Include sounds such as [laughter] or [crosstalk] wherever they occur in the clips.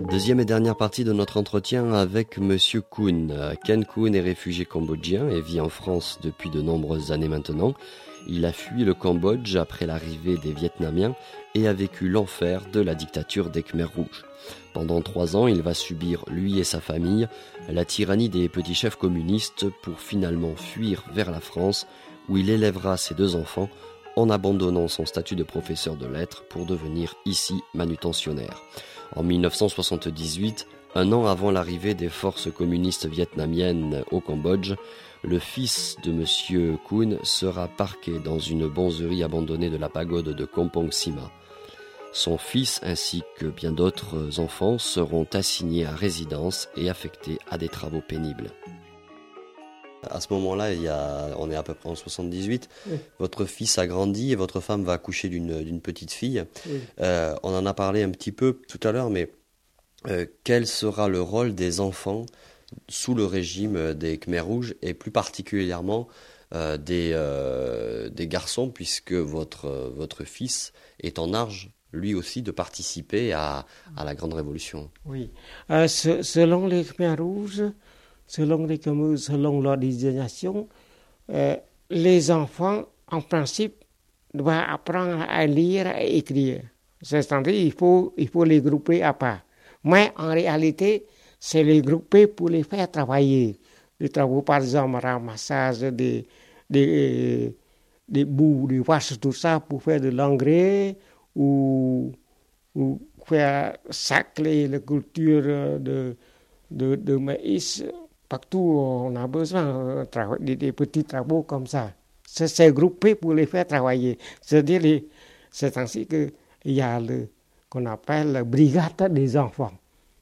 Deuxième et dernière partie de notre entretien avec Monsieur Kuhn. Ken Kuhn est réfugié cambodgien et vit en France depuis de nombreuses années maintenant. Il a fui le Cambodge après l'arrivée des Vietnamiens et a vécu l'enfer de la dictature des Khmers rouges. Pendant trois ans, il va subir, lui et sa famille, la tyrannie des petits chefs communistes pour finalement fuir vers la France où il élèvera ses deux enfants en abandonnant son statut de professeur de lettres pour devenir ici manutentionnaire. En 1978, un an avant l'arrivée des forces communistes vietnamiennes au Cambodge, le fils de M. Kuhn sera parqué dans une bonzerie abandonnée de la pagode de Kompong Sima. Son fils ainsi que bien d'autres enfants seront assignés à résidence et affectés à des travaux pénibles. À ce moment-là, il y a, on est à peu près en 78. Votre fils a grandi et votre femme va accoucher d'une petite fille. Euh, on en a parlé un petit peu tout à l'heure, mais euh, quel sera le rôle des enfants sous le régime des Khmer rouges et plus particulièrement euh, des, des garçons puisque votre, votre fils est en âge lui aussi de participer à, à la grande révolution? Oui, selon les Khmer rouges, selon, les, selon leur désignation, les enfants en principe doivent apprendre à lire et écrire. C'est-à-dire il faut, il faut les grouper à part. Mais en réalité, c'est les grouper pour les faire travailler. Des travaux, par exemple, ramassage des, des, des bouts, des vaches, tout ça, pour faire de l'engrais ou, ou faire sacler la culture de, de, de maïs. Partout, on a besoin de des, petits travaux comme ça. C'est groupé pour les faire travailler. C'est-à-dire, c'est ainsi qu'il y a le qu'on appelle la brigade des enfants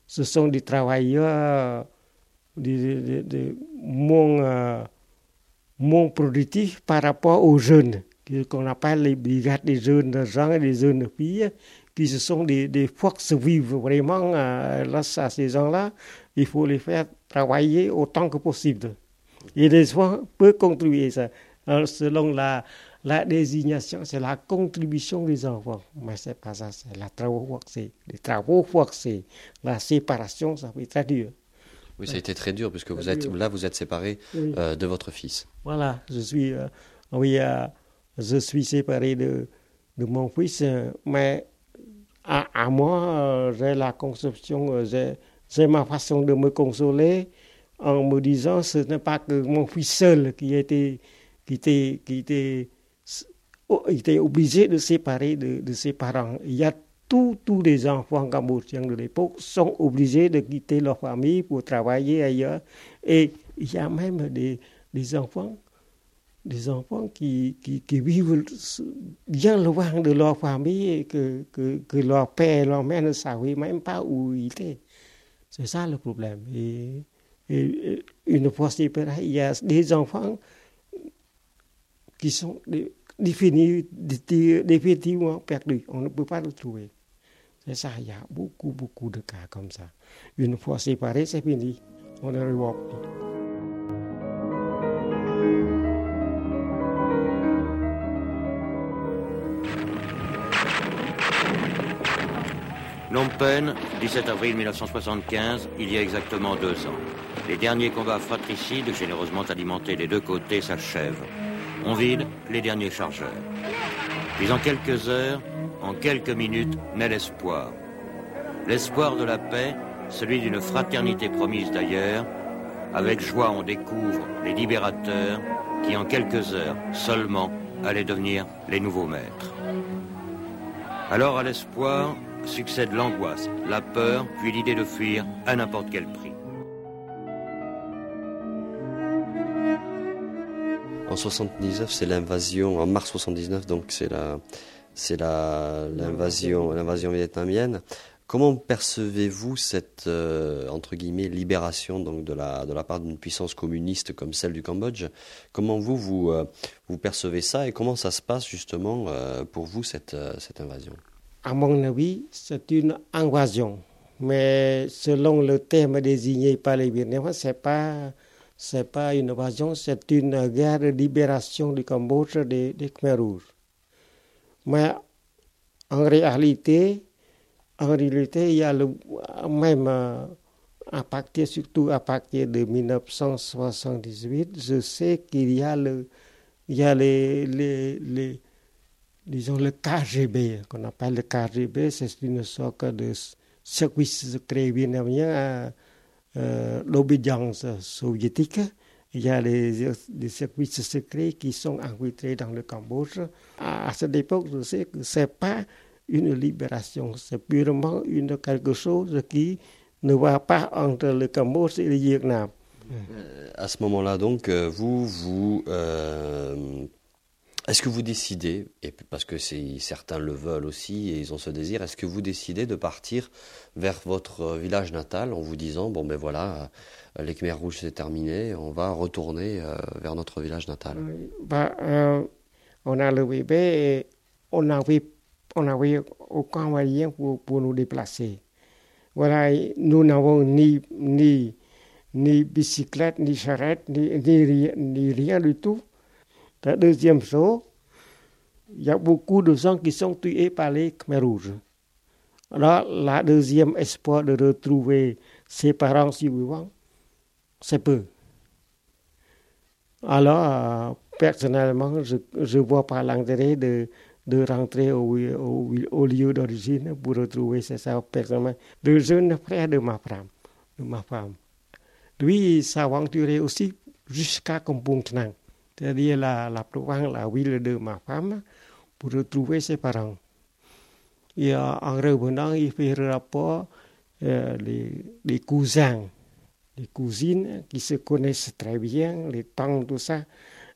ce sont des travailleurs de, de, mon, euh, mon productif par rapport aux jeunes, qu'on appelle les brigades des jeunes gens et des jeunes filles, qui sont des, forces vives. Vraiment, euh, là, à ces gens-là, il faut les faire travailler autant que possible. Et les enfants peuvent contribuer ça. Alors, selon la, la désignation, c'est la contribution des enfants. Mais c'est pas ça, c'est la travaux forcés. Les travaux forcés. La séparation, ça fait très dur. Oui, ça a été très dur, puisque vous êtes, là, vous êtes séparé euh, de votre fils. Voilà, je suis, euh, oui, euh, je suis séparé de, de mon fils, mais à, à moi, j'ai la conception, j'ai ma façon de me consoler en me disant ce n'est pas que mon fils seul qui était, qui était, qui était Oh, obligé de séparer de, de, ses parents. Il y a tous, tous les enfants cambodgiens de l'époque sont obligés de quitter leur famille pour travailler ailleurs. Et il y a même des, des enfants, des enfants qui, qui, qui, vivent bien loin de leur famille et que, que, que leur père et leur mère ne savaient même pas où ils étaient. C'est ça le problème. Une fois séparés, il y a des enfants qui sont des, définitivement perdu. On ne peut pas le trouver. C'est ça, il y a beaucoup, beaucoup de cas comme ça. Une fois séparé, c'est fini. On ne revoit. Phnom Penh, 17 avril 1975, il y a exactement deux ans. Les derniers combats fratricides, généreusement alimentés des deux côtés, s'achèvent. On vide les derniers chargeurs. Puis en quelques heures, en quelques minutes, naît l'espoir. L'espoir de la paix, celui d'une fraternité promise d'ailleurs. Avec joie, on découvre les libérateurs qui, en quelques heures seulement, allaient devenir les nouveaux maîtres. Alors à l'espoir succède l'angoisse, la peur, puis l'idée de fuir à n'importe quel prix. En 79, c'est l'invasion, en mars 79, donc c'est la, c'est la, l'invasion, l'invasion vietnamienne. Comment percevez-vous cette euh, entre guillemets libération donc de la de la part d'une puissance communiste comme celle du Cambodge? Comment vous vous euh, vous percevez ça et comment ça se passe justement euh, pour vous cette cette invasion? À mon avis, c'est une invasion, mais selon le terme désigné par les Vietnamiens, c'est pas c'est pas une invasion, c'est une guerre de libération du Cambodge des, des Khmer rouges. Mais en réalité, En réalité, il y a le même euh, à partir, surtout à partir de 1978, je sais qu'il y a le, il y a les, les, les disons le KGB, qu'on appelle le KGB, c'est une sorte de service secret vietnamien euh, l'obédience soviétique. Il y a les, des services secrets qui sont infiltrés dans le Cambodge. À, cette époque, je sais que ce n'est pas une libération, c'est purement une, quelque chose qui ne va pas entre le Cambodge et le Vietnam. Euh, à ce moment-là, donc, euh, vous, vous, euh, est-ce que vous décidez, et parce que certains le veulent aussi et ils ont ce désir, est-ce que vous décidez de partir vers votre village natal en vous disant bon ben voilà, les Khmer rouges c'est terminé, on va retourner vers notre village natal? Bah, on a le bébé et on n'avait on avait aucun moyen pour, pour nous déplacer. Voilà, nous n'avons ni, ni, ni bicyclette, ni charrette, ni, ni, rien du tout. La deuxième chose, il y a beaucoup de gens qui sont tués par les Khmer rouges. Alors, la deuxième espoir de retrouver ses parents survivants, c'est peu. Alors, personnellement, je ne vois pas l'intérêt de, rentrer au, lieu d'origine pour retrouver ses personnellement le jeune frère de ma femme. De ma femme. Lui, s'aventurait aussi jusqu'à Tenang, c'est-à-dire la, la province, la ville de ma femme, pour retrouver ses parents. Et en revenant, il fait rapport euh, les, cousins, les cousines qui se connaissent très bien, les tantes, tout ça.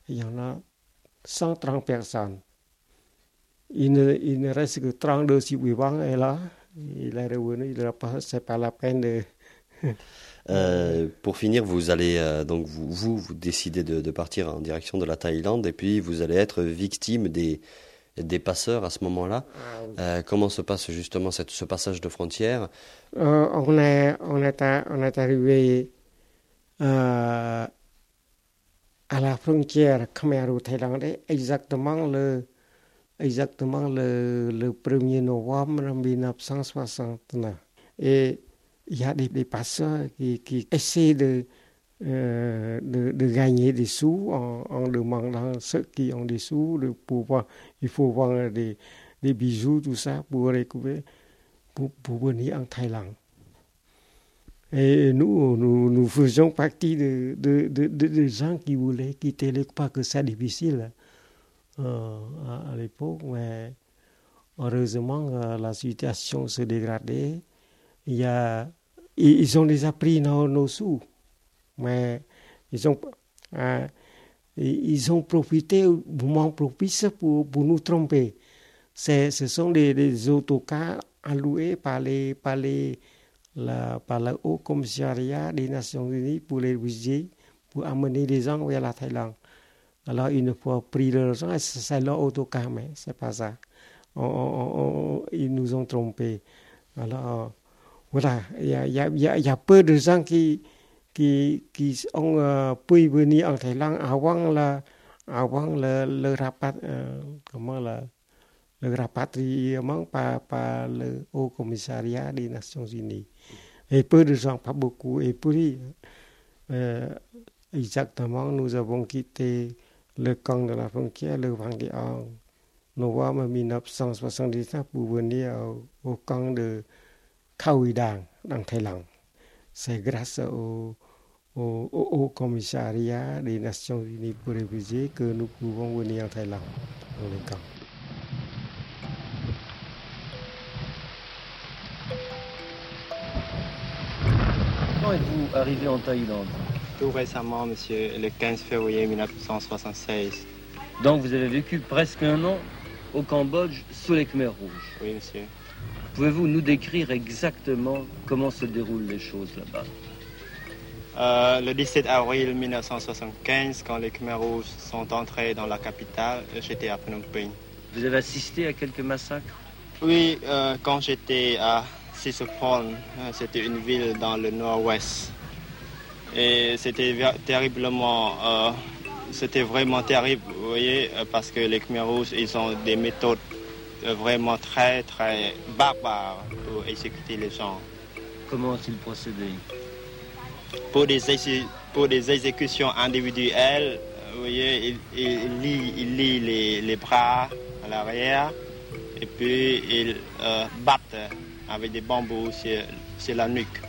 Il y en a 130 personnes. Il ne, reste que 32 survivants et là, il est revenu, il pas, c'est pas la peine de... [laughs] Euh, pour finir, vous allez euh, donc vous, vous, vous décidez de, de, partir en direction de la Thaïlande et puis vous allez être victime des, des passeurs à ce moment-là. Ah, oui. euh, comment se passe justement cette, ce passage de frontière? On, est, on, est à, on est arrivé à la frontière khmer-thaïlandais exactement le exactement le, le 1er novembre 1969. Et il y a des, des passeurs qui, qui essaient de, euh, de, de, gagner des sous en, en, demandant ceux qui ont des sous de pouvoir, il faut vendre des, des bijoux, tout ça, pour récupérer, pour, venir en Thaïlande. Et nous, nous, nous faisons partie de, gens qui voulaient quitter le pas que c'est difficile euh, à, l'époque, mais heureusement euh, la situation s'est dégradée. Il y a, ils ont déjà pris nos, sous, mais ils ont, euh, ils ont profité au moment propice pour, nous tromper. Ce sont des, autocars alloués par les, les, la, par le Haut Commissariat des Nations Unies pour les réfugiés pour amener les gens vers la Thaïlande. Alors, une fois pris l'argent, c'est leur autocar, mais c'est pas ça. Ils nous ont trompés. Alors, voilà, il y a, y, a, y a, peu de gens qui, qui, qui ont euh, pu venir en Thaïlande avant, la, avant le, le, rapat, euh, comment la, le rapatriement par, par le Haut Commissariat des Nations Unies. Et peu de gens, pas beaucoup. Et puis, euh, exactement, nous avons quitté le camp de la frontière, le vendait en novembre 1979 pour venir au, au camp de Thaïlande. C'est grâce au, au, au, commissariat des Nations Unies pour les réfugiés que nous pouvons venir en Thaïlande, dans le camp. Quand êtes-vous arrivé en Thaïlande? Tout récemment, monsieur, le 15 février 1976. Donc vous avez vécu presque un an au Cambodge sous les Khmer rouges Oui, monsieur. Pouvez-vous nous décrire exactement comment se déroulent les choses là-bas euh, Le 17 avril 1975, quand les Khmer rouges sont entrés dans la capitale, j'étais à Phnom Penh. Vous avez assisté à quelques massacres Oui, euh, quand j'étais à Sisophon, c'était une ville dans le nord-ouest. Et c'était terriblement, euh, c'était vraiment terrible, vous voyez, parce que les Khmer rouges, ils ont des méthodes vraiment très, très barbare pour exécuter les gens. Comment a-t-il procédé? Pour des, pour des exécutions individuelles, vous voyez, il, lie, il lie les, les, bras à l'arrière et puis il euh, bat avec des bambous sur, sur la nuque.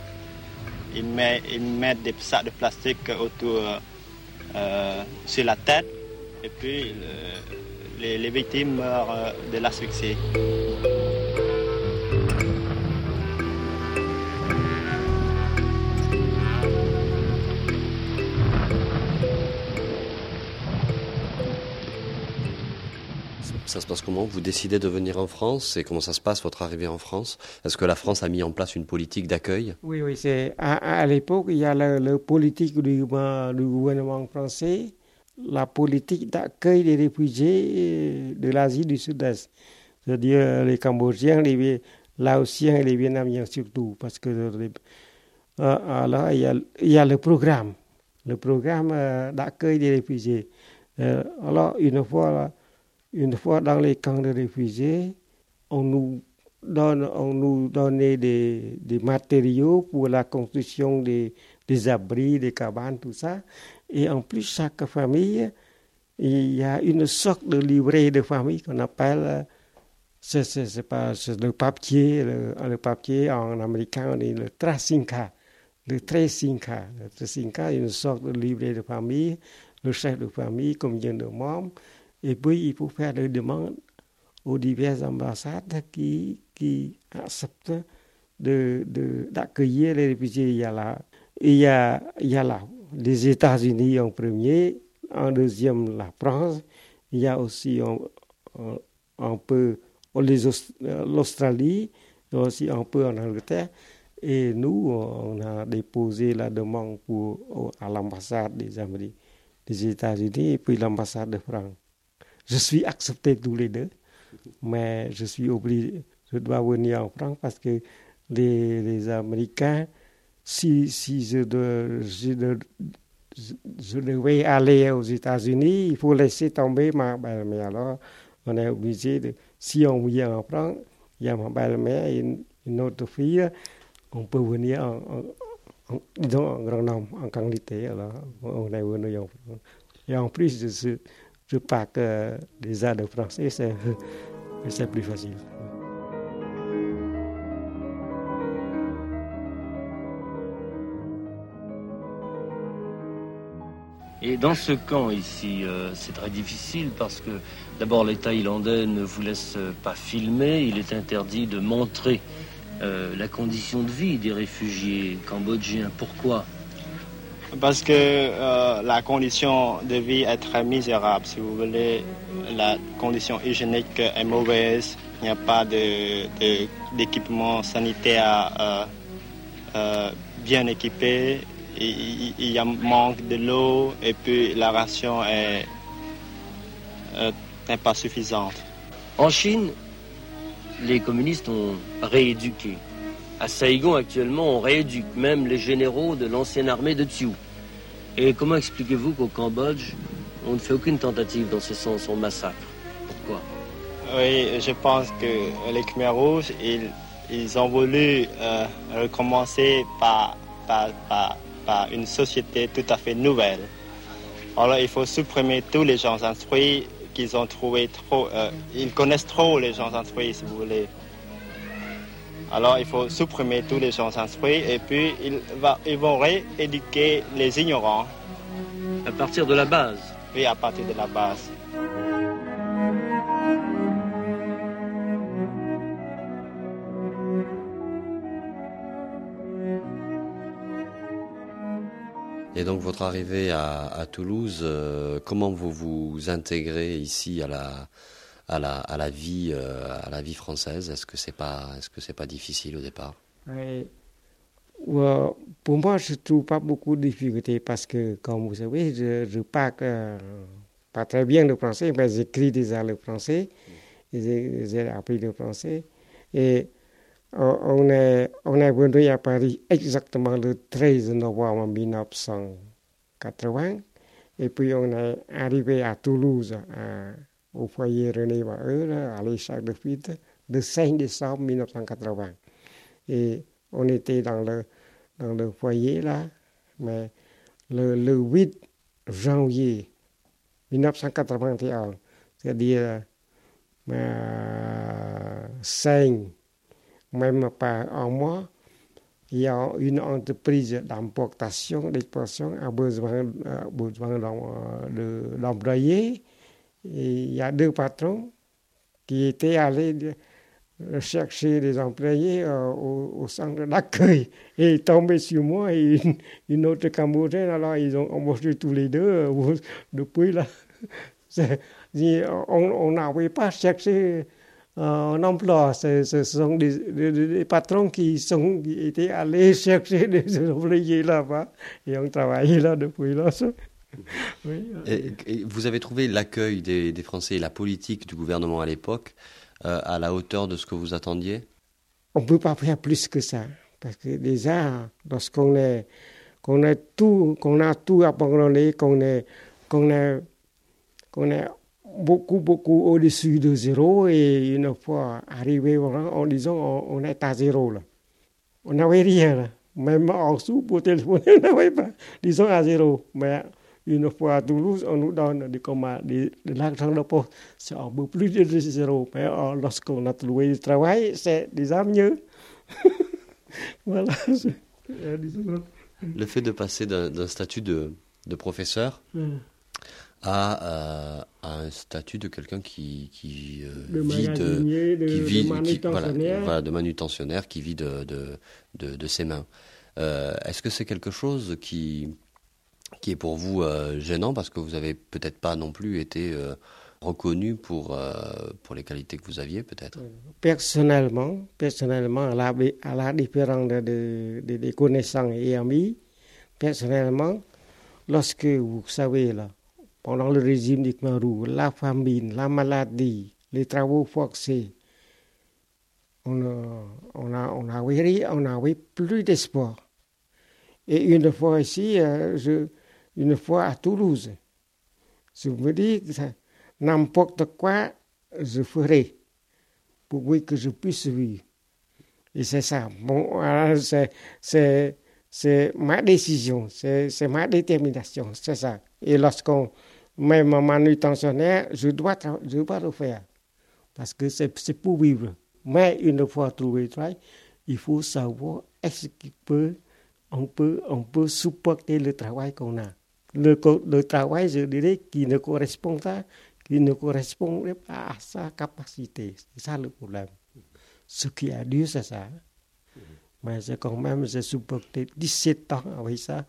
Il met, il met des sacs de plastique autour euh, sur la tête et puis les, les, victimes meurent de l'asphyxie. Ça se passe comment? Vous décidez de venir en France et comment ça se passe votre arrivée en France? Est-ce que la France a mis en place une politique d'accueil? Oui, oui. C'est à, à l'époque il y a la, la politique du, du, gouvernement français, la politique d'accueil des réfugiés de l'Asie du Sud-Est, c'est-à-dire les Cambodgiens, les Laotiens et les Vietnamiens surtout, parce que y a, il y a le programme, le programme d'accueil des réfugiés. alors une fois une fois dans les camps de réfugiés, on nous, donne, on nous donnait des, des matériaux pour la construction des, des, abris, des cabanes, tout ça. Et en plus, chaque famille, il y a une sorte de livret de famille qu'on appelle, c'est pas le papier, le, papier en américain, on dit le tracinka. Le tracinka. Le tracinka, une sorte de livret de famille, le chef de famille, combien de membres. Et puis, il faut faire des demandes aux diverses ambassades qui, qui acceptent d'accueillir de, de, les réfugiés. Il y a, là, il y a, il y a là les États-Unis en premier, en deuxième la France, il y a aussi un, un, un peu l'Australie, aussi un peu en Angleterre. Et nous, on a déposé la demande pour, à l'ambassade des, des États-Unis et puis l'ambassade de France. Je suis accepté tous les deux, mais je suis obligé, je dois venir en France parce que les, les Américains, si, je, de, je, de, je, devais aller aux États-Unis, il faut laisser tomber ma belle-mère. Alors, on est obligé de, si on vient en France, il y a ma belle-mère et une, autre fille, on peut venir en, grand nombre, en quantité. Alors, on est venu en France. Et en plus, je je parle que les arts de français, c'est [laughs] plus facile. Et dans ce camp ici, euh, c'est très difficile parce que d'abord les Thaïlandais ne vous laissent pas filmer, il est interdit de montrer euh, la condition de vie des réfugiés cambodgiens. Pourquoi? Parce que euh, la condition de vie est très misérable, si vous voulez. La condition hygiénique est mauvaise. Il n'y a pas d'équipement sanitaire bien équipé. Il, il, y a manque de l'eau et puis la ration est, n'est pas suffisante. En Chine, les communistes ont rééduqué à Saigon actuellement, on rééduque même les généraux de l'ancienne armée de Thieu. Et comment expliquez-vous qu'au Cambodge, on ne fait aucune tentative dans ce sens, on massacre? Pourquoi? Oui, je pense que les Khmer Rouges, ils, ils ont voulu euh, recommencer par, par, par, par, une société tout à fait nouvelle. Alors il faut supprimer tous les gens instruits qu'ils ont trouvé trop... Euh, ils connaissent trop les gens instruits, si vous voulez. Alors il faut supprimer tous les gens instruits et puis ils, va, ils vont rééduquer les ignorants. À partir de la base Oui, à partir de la base. Et donc votre arrivée à, à Toulouse, euh, comment vous vous intégrez ici à la, à la, à la, vie, euh, à la vie française? Est-ce que c'est pas, est-ce que c'est pas difficile au départ? Oui. well, Pour moi, je trouve pas beaucoup de difficultés parce que, comme vous savez, je, je parle euh, pas très bien le français, mais j'écris déjà le français, j'ai, j'ai appris le français. Et on est, on est venu à Paris exactement le 13 novembre 1980. Et puis on est arrivé à Toulouse au foyer René Maheu, à l'échec de fuite, le 5 décembre 1980. Et on était dans le, dans le foyer là, mais le, le 8 janvier 1981, c'est-à-dire euh, 5, même pas un mois, il y a une entreprise d'importation, d'exportation a besoin, a besoin d'employés. il y a deux patrons qui étaient allés chercher des employés euh, au, centre d'accueil. Et tombé sur moi et une, autre Cambodgienne. Alors, ils ont embauché tous les deux. Euh, [laughs] depuis là, [laughs] on n'avait pas cherché un emploi. Ce, sont des, des, des, patrons qui, sont, qui étaient allés chercher des ouvriers là-bas et on travaillait là depuis là. Oui, et, et vous avez trouvé l'accueil des, des, Français et la politique du gouvernement à l'époque euh, à la hauteur de ce que vous attendiez? On ne peut pas faire plus que ça. Parce que déjà, lorsqu'on est, qu'on est tout, qu'on a tout abandonné, qu'on est, qu'on est, qu'on est beaucoup, beaucoup au-dessus de zéro, et une fois arrivé en disant on, on est à zéro, là. on n'avait rien. Là. Même en sous pour téléphoner, on [laughs] n'avait pas. Disons à zéro. Mais une fois à Toulouse, on nous donne de, de, de l'argent de poste. C'est un peu plus de zéro. Mais lorsqu'on a trouvé du travail, c'est déjà mieux. [laughs] voilà. Le fait de passer d'un statut de, de professeur mm. À, euh, à, un statut de quelqu'un qui, qui euh, vit de, de, qui vit, de manutentionnaire. Qui, voilà, de manutentionnaire, qui vit de, ses mains. Euh, Est-ce que c'est quelque chose qui, qui est pour vous euh, gênant parce que vous n'avez peut-être pas non plus été reconnu pour, pour les qualités que vous aviez peut-être? Personnellement, personnellement à, la, à la différence de, de, de, des connaissances et amis, personnellement, lorsque vous savez, là, pendant le régime du Khmer la famine, la maladie, les travaux forcés, on, a, on, avait plus d'espoir. Et une fois ici, euh, une fois à Toulouse. Je me dis n'importe quoi, je ferai pour que je puisse vivre. Et c'est ça. Bon, c'est, ma décision, c'est ma détermination, c'est ça. Et lorsqu'on met mon manutentionnaire, je dois, je dois le faire. Parce que c'est, pour vivre. Mais une fois trouvé le travail, il faut savoir est-ce qu'on on peut, on peut supporter le travail qu'on a le, travail, je dirais, qui ne correspond pas, qui ne correspond pas à sa capacité. C'est ça le problème. Ce qui a dû, c'est ça. Mais quand même, j'ai supporté 17 ans avec ça.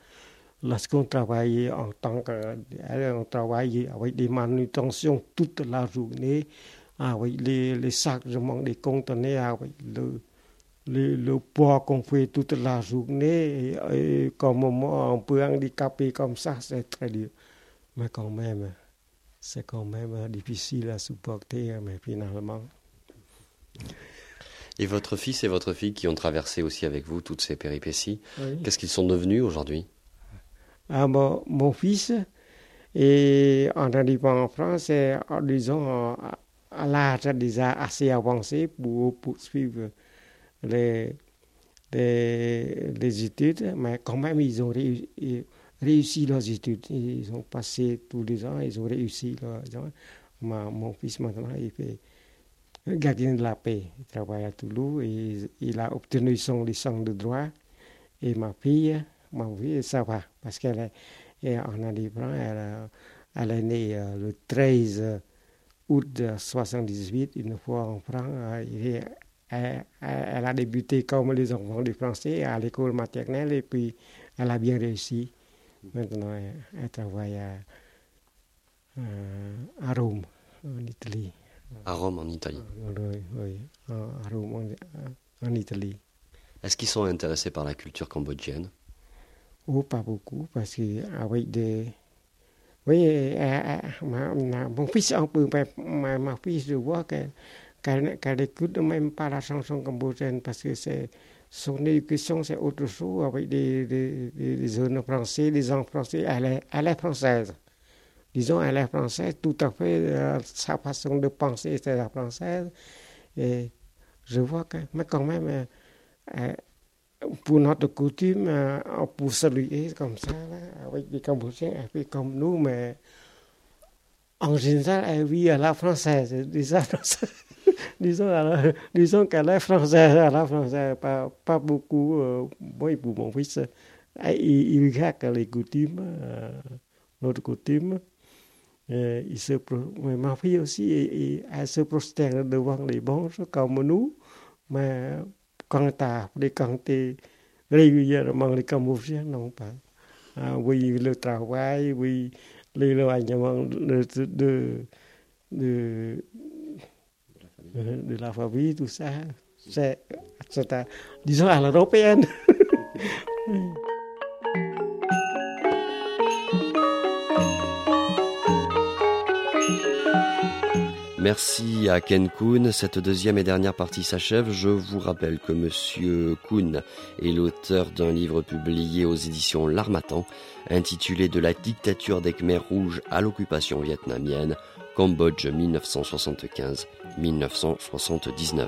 Lorsqu'on travaillait en tant que, on travaillait avec des manutentions toute la journée, avec les, les chargements des conteneurs, avec le, le, poids qu'on fait toute la journée, et, et comme un peu handicapé comme ça, c'est très dur. Mais quand même, c'est quand même difficile à supporter, mais finalement. Et votre fils et votre fille qui ont traversé aussi avec vous toutes ces péripéties, qu'est-ce qu'ils sont devenus aujourd'hui bon, Mon fils, et en arrivant en France, et, disons, à l'âge déjà assez avancé pour poursuivre les, les, les, études, mais quand même, ils ont réussi, réussi leurs études. Ils ont passé tous les ans, ils ont réussi leurs Ma, Mon fils, maintenant, il fait gardien de la paix. Il travaille à Toulouse et il a obtenu son licence de droit. Et ma fille, ma ça va, parce qu'elle est, en Alibran, elle, elle est née euh, le 13 août 1978, une fois en France. Elle, elle, elle, a débuté comme les enfants du français à l'école maternelle et puis elle a bien réussi. Maintenant, elle, elle travaille à, euh, à, Rome, en Italie. À Rome, en Italie Oui, oui à Rome, en, en Italie. Est-ce qu'ils sont intéressés par la culture cambodgienne? Oh, pas beaucoup, parce qu'avec des. Oui, euh, ma, mon fils un peu, ma, ma fille, je vois qu'elle qu'elle n'écoute même pas la chanson cambodgienne parce que c'est son éducation, c'est autre chose avec des, des, des, jeunes français, des gens français. Elle est, elle est française. disons, elle est française, tout à fait, sa façon de penser, c'est la française. Et je vois que, mais quand même, pour notre coutume, pour saluer comme ça, avec des Cambodgiens, puis comme nous, mais en général, elle vit à la française, disons, [laughs] disons, disons qu'elle est française, à la française, pas, pas beaucoup, euh, moi pour mon fils, il, il regarde les coutumes, euh, notre coutume. Euh, il se, ma fille aussi, elle se prosterne devant les bons comme nous, mais quand tu as fréquenté régulièrement les Cambodgiens, non pas. Ah, oui, le travail, oui, l'éloignement de, de, de, de, la famille, tout ça, c'est, disons, à l'européenne. Merci à Ken Kuhn. Cette deuxième et dernière partie s'achève. Je vous rappelle que Monsieur Kuhn est l'auteur d'un livre publié aux éditions L'Armatan, intitulé De la dictature des Khmers rouges à l'occupation vietnamienne, Cambodge 1975-1979.